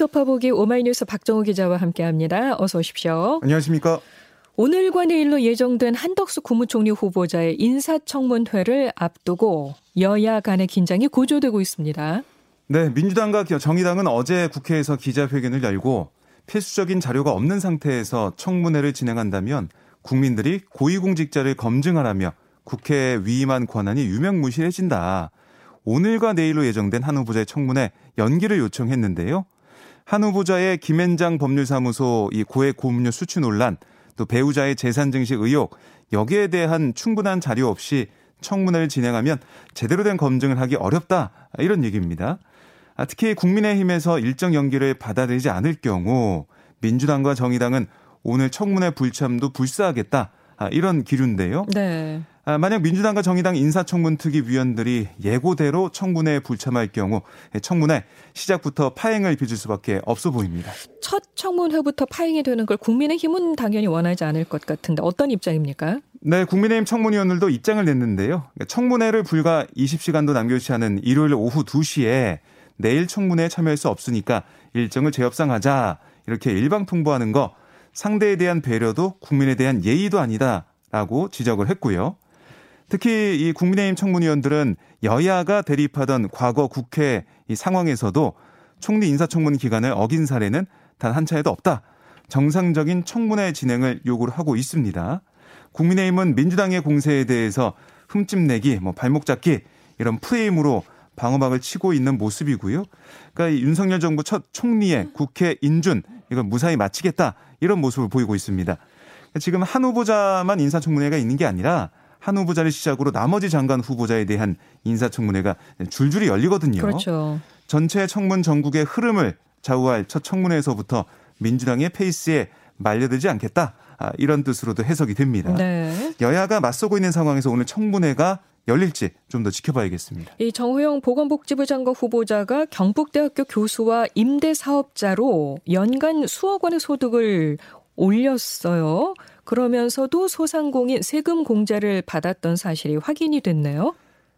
뉴스토퍼 보기 오마이뉴스 박정우 기자와 함께합니다. 어서 오십시오. 안녕하십니까? 오늘과 내일로 예정된 한덕수 국무총리 후보자의 인사청문회를 앞두고 여야 간의 긴장이 고조되고 있습니다. 네, 민주당과 정의당은 어제 국회에서 기자회견을 열고 필수적인 자료가 없는 상태에서 청문회를 진행한다면 국민들이 고위공직자를 검증하라며 국회에 위임한 권한이 유명무실해진다. 오늘과 내일로 예정된 한 후보자의 청문회 연기를 요청했는데요. 한 후보자의 김앤장 법률사무소 이 고액 고음료 수출 논란 또 배우자의 재산 증식 의혹 여기에 대한 충분한 자료 없이 청문회를 진행하면 제대로 된 검증을 하기 어렵다 이런 얘기입니다. 아, 특히 국민의힘에서 일정 연기를 받아들이지 않을 경우 민주당과 정의당은 오늘 청문회 불참도 불사하겠다 아, 이런 기류인데요. 네. 아, 만약 민주당과 정의당 인사청문 특위 위원들이 예고대로 청문회에 불참할 경우 청문회 시작부터 파행을 빚을 수밖에 없어 보입니다. 첫 청문회부터 파행이 되는 걸 국민의힘은 당연히 원하지 않을 것 같은데 어떤 입장입니까? 네, 국민의힘 청문위원들도 입장을 냈는데요. 청문회를 불과 20시간도 남겨지지 않은 일요일 오후 2시에 내일 청문회에 참여할 수 없으니까 일정을 재협상하자 이렇게 일방 통보하는 거 상대에 대한 배려도 국민에 대한 예의도 아니다라고 지적을 했고요. 특히 이 국민의힘 청문위원들은 여야가 대립하던 과거 국회 이 상황에서도 총리 인사청문 기간을 어긴 사례는 단 한 차례도 없다. 정상적인 청문회 진행을 요구를 하고 있습니다. 국민의힘은 민주당의 공세에 대해서 흠집 내기, 뭐 발목 잡기 이런 프레임으로 방어막을 치고 있는 모습이고요. 그러니까 윤석열 정부 첫 총리의 국회 인준 이걸 무사히 마치겠다 이런 모습을 보이고 있습니다. 지금 한 후보자만 인사청문회가 있는 게 아니라 한 후보자를 시작으로 나머지 장관 후보자에 대한 인사청문회가 줄줄이 열리거든요. 그렇죠. 전체 청문 전국의 흐름을 좌우할 첫 청문회에서부터 민주당의 페이스에 말려들지 않겠다. 아, 이런 뜻으로도 해석이 됩니다. 네. 여야가 맞서고 있는 상황에서 오늘 청문회가 열릴지 좀 더 지켜봐야겠습니다. 이 정호영 보건복지부 장관 후보자가 경북대학교 교수와 임대 사업자로 연간 수억 원의 소득을 올렸어요. 그러면서도 소상공인 세금 공제를 받았던 사실이 확인이 됐네요.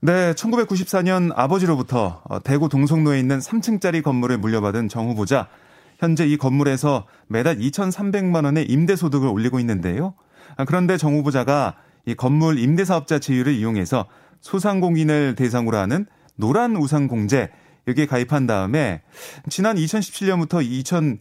네, 1994년 아버지로부터 어, 대구 동성로에 있는 3층짜리 건물을 물려받은 정 후보자. 현재 이 건물에서 매달 2,300만 원의 임대 소득을 올리고 있는데요. 아, 그런데 정 후보자가 이 건물 임대사업자 제휴를 이용해서 소상공인을 대상으로 하는 노란 우산 공제 여기에 가입한 다음에 지난 2017년부터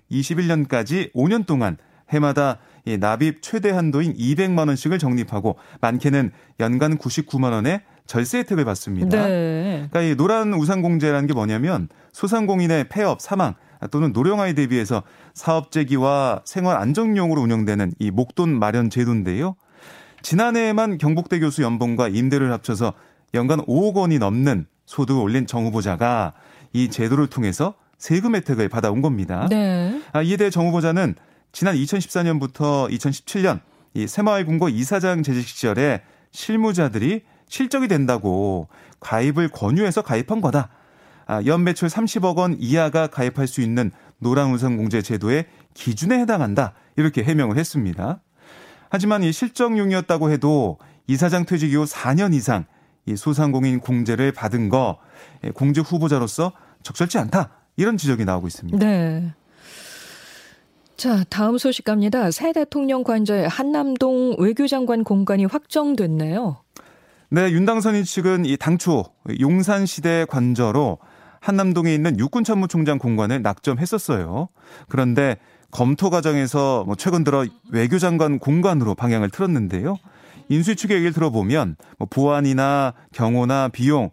2021년까지 5년 동안 해마다 이 납입 최대 한도인 200만 원씩을 적립하고 많게는 연간 99만 원의 절세 혜택을 받습니다. 네. 그러니까 이 노란 우산 공제라는 게 뭐냐면 소상공인의 폐업, 사망 또는 노령화에 대비해서 사업 재기와 생활 안정용으로 운영되는 이 목돈 마련 제도인데요. 지난해에만 경북대 교수 연봉과 임대를 합쳐서 연간 5억 원이 넘는 소득을 올린 정 후보자가 이 제도를 통해서 세금 혜택을 받아온 겁니다. 네. 아, 이에 대해 정 후보자는 지난 2014년부터 2017년 이 새마을금고 이사장 재직 시절에 실무자들이 실적이 된다고 가입을 권유해서 가입한 거다. 아, 연 매출 30억 원 이하가 가입할 수 있는 노란우선 공제 제도의 기준에 해당한다. 이렇게 해명을 했습니다. 하지만 이 실적용이었다고 해도 이사장 퇴직 이후 4년 이상 이 소상공인 공제를 받은 거 예, 공제 후보자로서 적절치 않다. 이런 지적이 나오고 있습니다. 네. 자, 다음 소식 갑니다. 새 대통령 관저의 한남동 외교장관 공간이 확정됐네요. 네, 윤당선인 측은 이 당초 용산시대 관저로 한남동에 있는 육군참모총장 공간을 낙점했었어요. 그런데 검토 과정에서 뭐 최근 들어 외교장관 공간으로 방향을 틀었는데요. 인수위 측의 얘기를 들어보면 뭐 보안이나 경호나 비용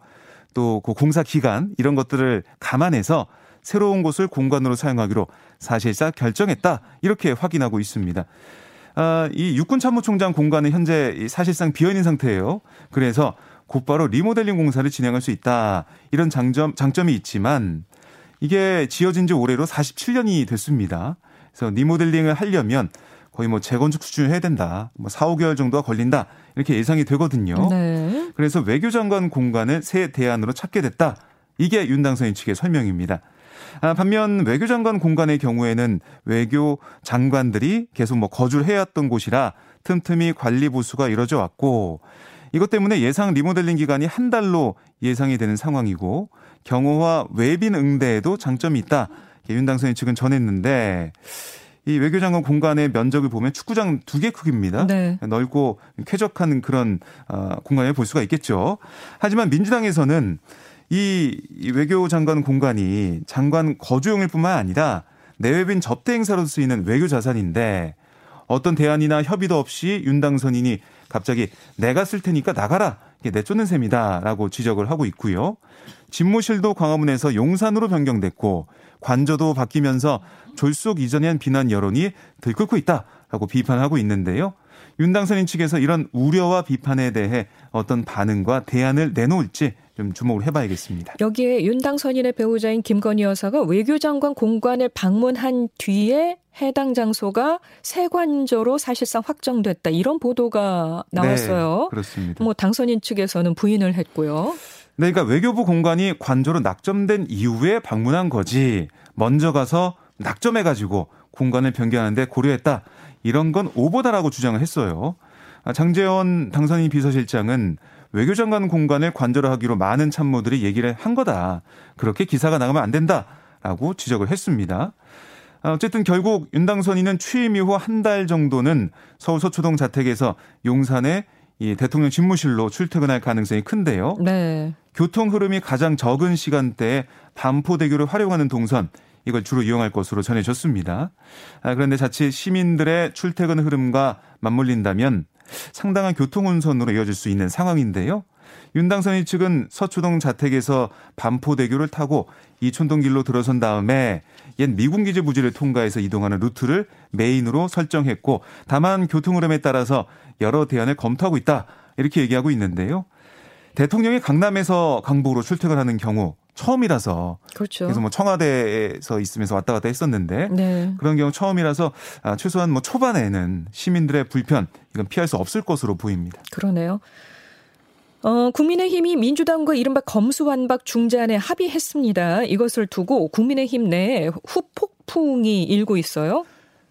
또 그 공사 기간 이런 것들을 감안해서 새로운 곳을 공간으로 사용하기로 사실상 결정했다 이렇게 확인하고 있습니다. 아, 이 육군참모총장 공간은 현재 사실상 비어 있는 상태예요. 그래서 곧바로 리모델링 공사를 진행할 수 있다 이런 장점 장점이 있지만 이게 지어진 지 올해로 47년이 됐습니다. 그래서 리모델링을 하려면 거의 뭐 재건축 수준을 해야 된다. 뭐 4, 5개월 정도가 걸린다. 이렇게 예상이 되거든요. 네. 그래서 외교장관 공간을 새 대안으로 찾게 됐다. 이게 윤당선인 측의 설명입니다. 아, 반면 외교장관 공간의 경우에는 외교 장관들이 계속 뭐 거주를 해왔던 곳이라 틈틈이 관리 보수가 이뤄져 왔고 이것 때문에 예상 리모델링 기간이 한 달로 예상이 되는 상황이고 경호와 외빈 응대에도 장점이 있다. 윤 당선인 측은 전했는데 이 외교장관 공간의 면적을 보면 축구장 두 개 크기입니다. 네. 넓고 쾌적한 그런 어, 공간을 볼 수가 있겠죠. 하지만 민주당에서는 이 외교 장관 공간이 장관 거주용일 뿐만 아니라 내외빈 접대 행사로 쓰이는 외교 자산인데 어떤 대안이나 협의도 없이 윤당선인이 갑자기 내가 쓸 테니까 나가라 내쫓는 셈이다라고 지적을 하고 있고요. 집무실도 광화문에서 용산으로 변경됐고 관저도 바뀌면서 졸속 이전에 한 비난 여론이 들끓고 있다라고 비판하고 있는데요. 윤 당선인 측에서 이런 우려와 비판에 대해 어떤 반응과 대안을 내놓을지 좀 주목을 해봐야겠습니다. 여기에 윤 당선인의 배우자인 김건희 여사가 외교장관 공관을 방문한 뒤에 해당 장소가 세관저로 사실상 확정됐다 이런 보도가 나왔어요. 네, 그렇습니다. 뭐 당선인 측에서는 부인을 했고요. 네, 그러니까 외교부 공관이 관저로 낙점된 이후에 방문한 거지. 먼저 가서 낙점해가지고 공간을 변경하는데 고려했다. 이런 건 오보다라고 주장을 했어요. 아, 장재원 당선인 비서실장은 외교장관 공간을 관저로 하기로 많은 참모들이 얘기를 한 거다. 그렇게 기사가 나가면 안 된다라고 지적을 했습니다. 아, 어쨌든 결국 윤당선인은 취임 이후 한 달 정도는 서울 서초동 자택에서 용산에 이 대통령 집무실로 출퇴근할 가능성이 큰데요. 네. 교통 흐름이 가장 적은 시간대에 반포대교를 활용하는 동선 이걸 주로 이용할 것으로 전해졌습니다. 아, 그런데 자칫 시민들의 출퇴근 흐름과 맞물린다면 상당한 교통 운선으로 이어질 수 있는 상황인데요. 윤당선인 측은 서초동 자택에서 반포대교를 타고 이촌동길로 들어선 다음에 옛 미군 기지 부지를 통과해서 이동하는 루트를 main으로 설정했고 다만 교통 흐름에 따라서 여러 대안을 검토하고 있다. 이렇게 얘기하고 있는데요. 대통령이 강남에서 강북으로 출퇴근하는 경우 처음이라서 그렇죠. 그래서 뭐 청와대에서 있으면서 왔다 갔다 했었는데 네. 그런 경우 처음이라서 아, 최소한 뭐 초반에는 시민들의 불편 이건 피할 수 없을 것으로 보입니다. 그러네요. 어, 국민의힘이 민주당과 이른바 검수완박 중재안에 합의했습니다. 이것을 두고 국민의힘 내에 후폭풍이 일고 있어요.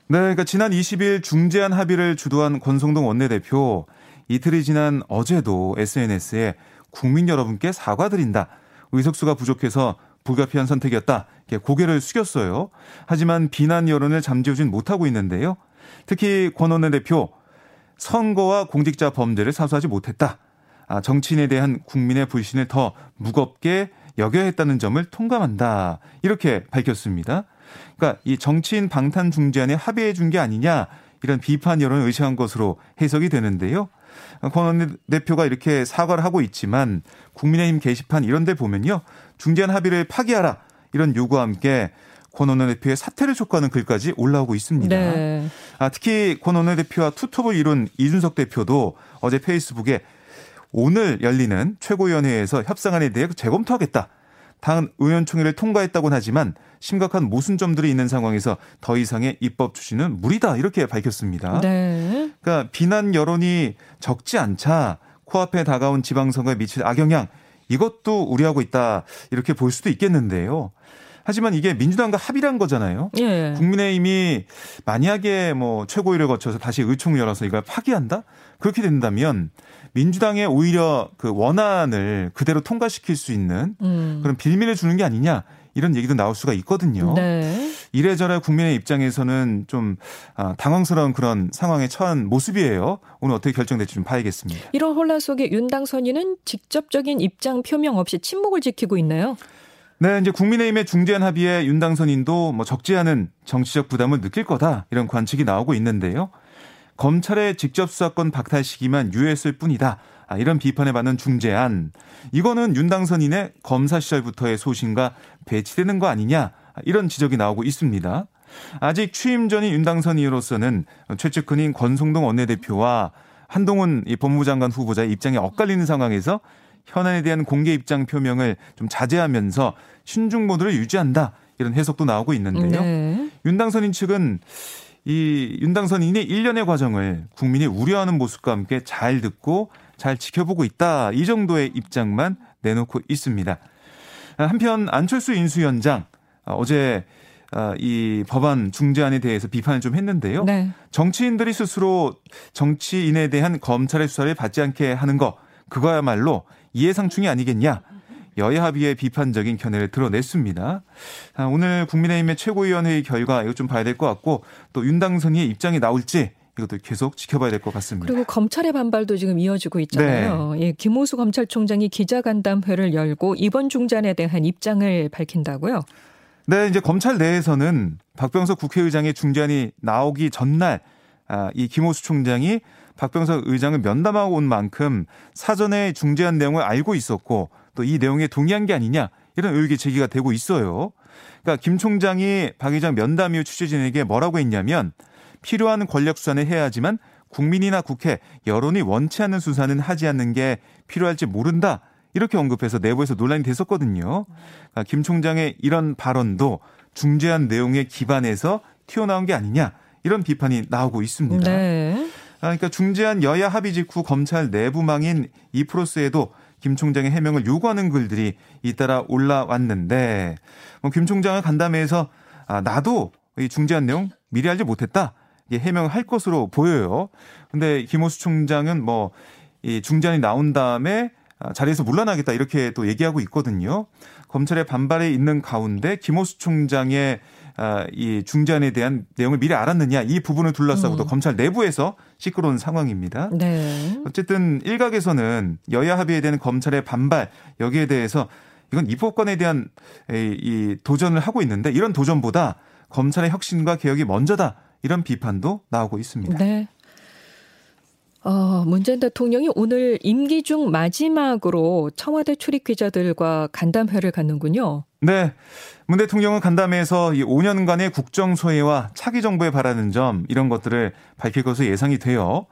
네, 그러니까 지난 20일 중재안 합의를 주도한 권성동 원내대표 이틀이 지난 어제도 SNS에 국민 여러분께 사과드린다. 의석수가 부족해서 불가피한 선택이었다. 고개를 숙였어요. 하지만 비난 여론을 잠재우진 못하고 있는데요. 특히 권 원내 대표 선거와 공직자 범죄를 사수하지 못했다. 아, 정치인에 대한 국민의 불신을 더 무겁게 여겨야 했다는 점을 통감한다. 이렇게 밝혔습니다. 그러니까 이 정치인 방탄 중재안에 합의해 준 게 아니냐 이런 비판 여론을 의식한 것으로 해석이 되는데요. 권 원내 대표가 이렇게 사과를 하고 있지만 국민의힘 게시판 이런 데 보면요. 중재안 합의를 파기하라 이런 요구와 함께 권 원내 대표의 사퇴를 촉구하는 글까지 올라오고 있습니다. 네. 아, 특히 권 원내 대표와 투톱을 이룬 이준석 대표도 어제 페이스북에 오늘 열리는 최고위원회에서 협상안에 대해 재검토하겠다. 당 의원총회를 통과했다고는 하지만 심각한 모순점들이 있는 상황에서 더 이상의 입법 추진은 무리다 이렇게 밝혔습니다. 네. 그러니까 비난 여론이 적지 않자 코앞에 다가온 지방선거에 미칠 악영향 이것도 우려하고 있다 이렇게 볼 수도 있겠는데요. 하지만 이게 민주당과 합의한 거잖아요. 예. 국민의힘이 만약에 뭐 최고위를 거쳐서 다시 의총을 열어서 이걸 파기한다? 그렇게 된다면 민주당에 오히려 그 원안을 그대로 통과시킬 수 있는 음. 그런 빌미를 주는 게 아니냐 이런 얘기도 나올 수가 있거든요. 네. 이래저래 국민의 입장에서는 좀 아, 당황스러운 그런 상황에 처한 모습이에요. 오늘 어떻게 결정될지 좀 봐야겠습니다. 이런 혼란 속에 윤당선인은 직접적인 입장 표명 없이 침묵을 지키고 있나요? 네, 이제 국민의힘의 중재안 합의에 윤당선인도 뭐 적지 않은 정치적 부담을 느낄 거다 이런 관측이 나오고 있는데요. 검찰의 직접 수사권 박탈 시기만 유예했을 뿐이다. 아, 이런 비판에 받는 중재안. 이거는 윤당선인의 검사 시절부터의 소신과 배치되는 거 아니냐. 이런 지적이 나오고 있습니다. 아직 취임 전인 윤당선인으로서는 최측근인 권성동 원내대표와 한동훈 법무부 장관 후보자의 입장이 엇갈리는 상황에서 현안에 대한 공개 입장 표명을 좀 자제하면서 신중 모드를 유지한다. 이런 해석도 나오고 있는데요. 네. 윤당선인 측은 이 윤당선인이 1년의 과정을 국민이 우려하는 모습과 함께 잘 듣고 잘 지켜보고 있다. 이 정도의 입장만 내놓고 있습니다. 한편 안철수 인수위원장 어제 이 법안 중재안에 대해서 비판을 좀 했는데요. 네. 정치인들이 스스로 정치인에 대한 검찰의 수사를 받지 않게 하는 거 그거야말로 이해상충이 아니겠냐. 여야 합의의 비판적인 견해를 드러냈습니다. 오늘 국민의힘의 최고위원회의 결과 이거 좀 봐야 될 것 같고 또 윤당선의 입장이 나올지 이것도 계속 지켜봐야 될 것 같습니다. 그리고 검찰의 반발도 지금 이어지고 있잖아요. 네. 예, 김호수 검찰총장이 기자간담회를 열고 이번 중단에 대한 입장을 밝힌다고요? 네, 이제 검찰 내에서는 박병석 국회의장의 중재안이 나오기 전날 아, 이 김호수 총장이 박병석 의장을 면담하고 온 만큼 사전에 중재안 내용을 알고 있었고 또 이 내용에 동의한 게 아니냐 이런 의혹이 제기가 되고 있어요. 그러니까 김 총장이 박 의장 면담 이후 취재진에게 뭐라고 했냐면 필요한 권력 수사는 해야 하지만 국민이나 국회, 여론이 원치 않는 수사는 하지 않는 게 필요할지 모른다. 이렇게 언급해서 내부에서 논란이 됐었거든요. 그러니까 김 총장의 이런 발언도 중재한 내용에 기반해서 튀어나온 게 아니냐. 이런 비판이 나오고 있습니다. 네. 아, 그러니까 중재안 여야 합의 직후 검찰 내부망인 이프로스에도 김 총장의 해명을 요구하는 글들이 잇따라 올라왔는데 뭐 김 총장을 간담회에서 아, 나도 이 중재안 내용 미리 알지 못했다. 해명을 할 것으로 보여요. 근데 김호수 총장은 뭐 이 중재안이 나온 다음에 아, 자리에서 물러나겠다 이렇게 또 얘기하고 있거든요. 검찰의 반발에 있는 가운데 김호수 총장의 아, 이 중재안에 대한 내용을 미리 알았느냐 이 부분을 둘러싸고도 음. 검찰 내부에서 시끄러운 상황입니다. 네. 어쨌든 일각에서는 여야 합의에 대한 검찰의 반발 여기에 대해서 이건 입법권에 대한 이 도전을 하고 있는데 이런 도전보다 검찰의 혁신과 개혁이 먼저다 이런 비판도 나오고 있습니다. 네. 어, 문재인 대통령이 오늘 임기 중 마지막으로 청와대 출입 기자들과 간담회를 갖는군요. 네. 문 대통령은 간담회에서 이 5년간의 국정 소외와 차기 정부에 바라는 점 이런 것들을 밝힐 것으로 예상이 돼요.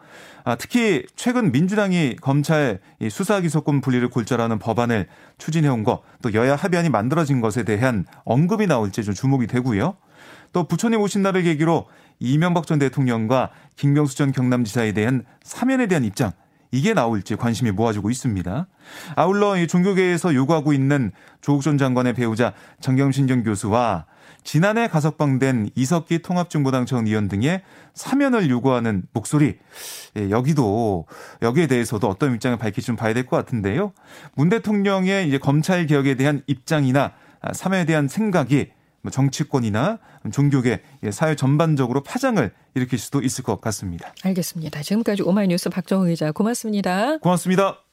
아, 특히 최근 민주당이 검찰 수사기소권 분리를 골자라는 법안을 추진해온 것, 또 여야 합의안이 만들어진 것에 대한 언급이 나올지 좀 주목이 되고요. 또 부처님 오신 날을 계기로 이명박 전 대통령과 김경수 전 경남지사에 대한 사면에 대한 입장 이게 나올지 관심이 모아지고 있습니다. 아울러 종교계에서 요구하고 있는 조국 전 장관의 배우자 정경신 전 교수와 지난해 가석방된 이석기 통합중보당 의원 등의 사면을 요구하는 목소리 예, 여기도 여기에 대해서도 어떤 입장을 밝힐지 좀 봐야 될 것 같은데요. 문 대통령의 이제 검찰 개혁에 대한 입장이나 사면에 대한 생각이 뭐 정치권이나 종교계 사회 전반적으로 파장을 일으킬 수도 있을 것 같습니다. 알겠습니다. 지금까지 오마이뉴스 박정우 기자 고맙습니다. 고맙습니다.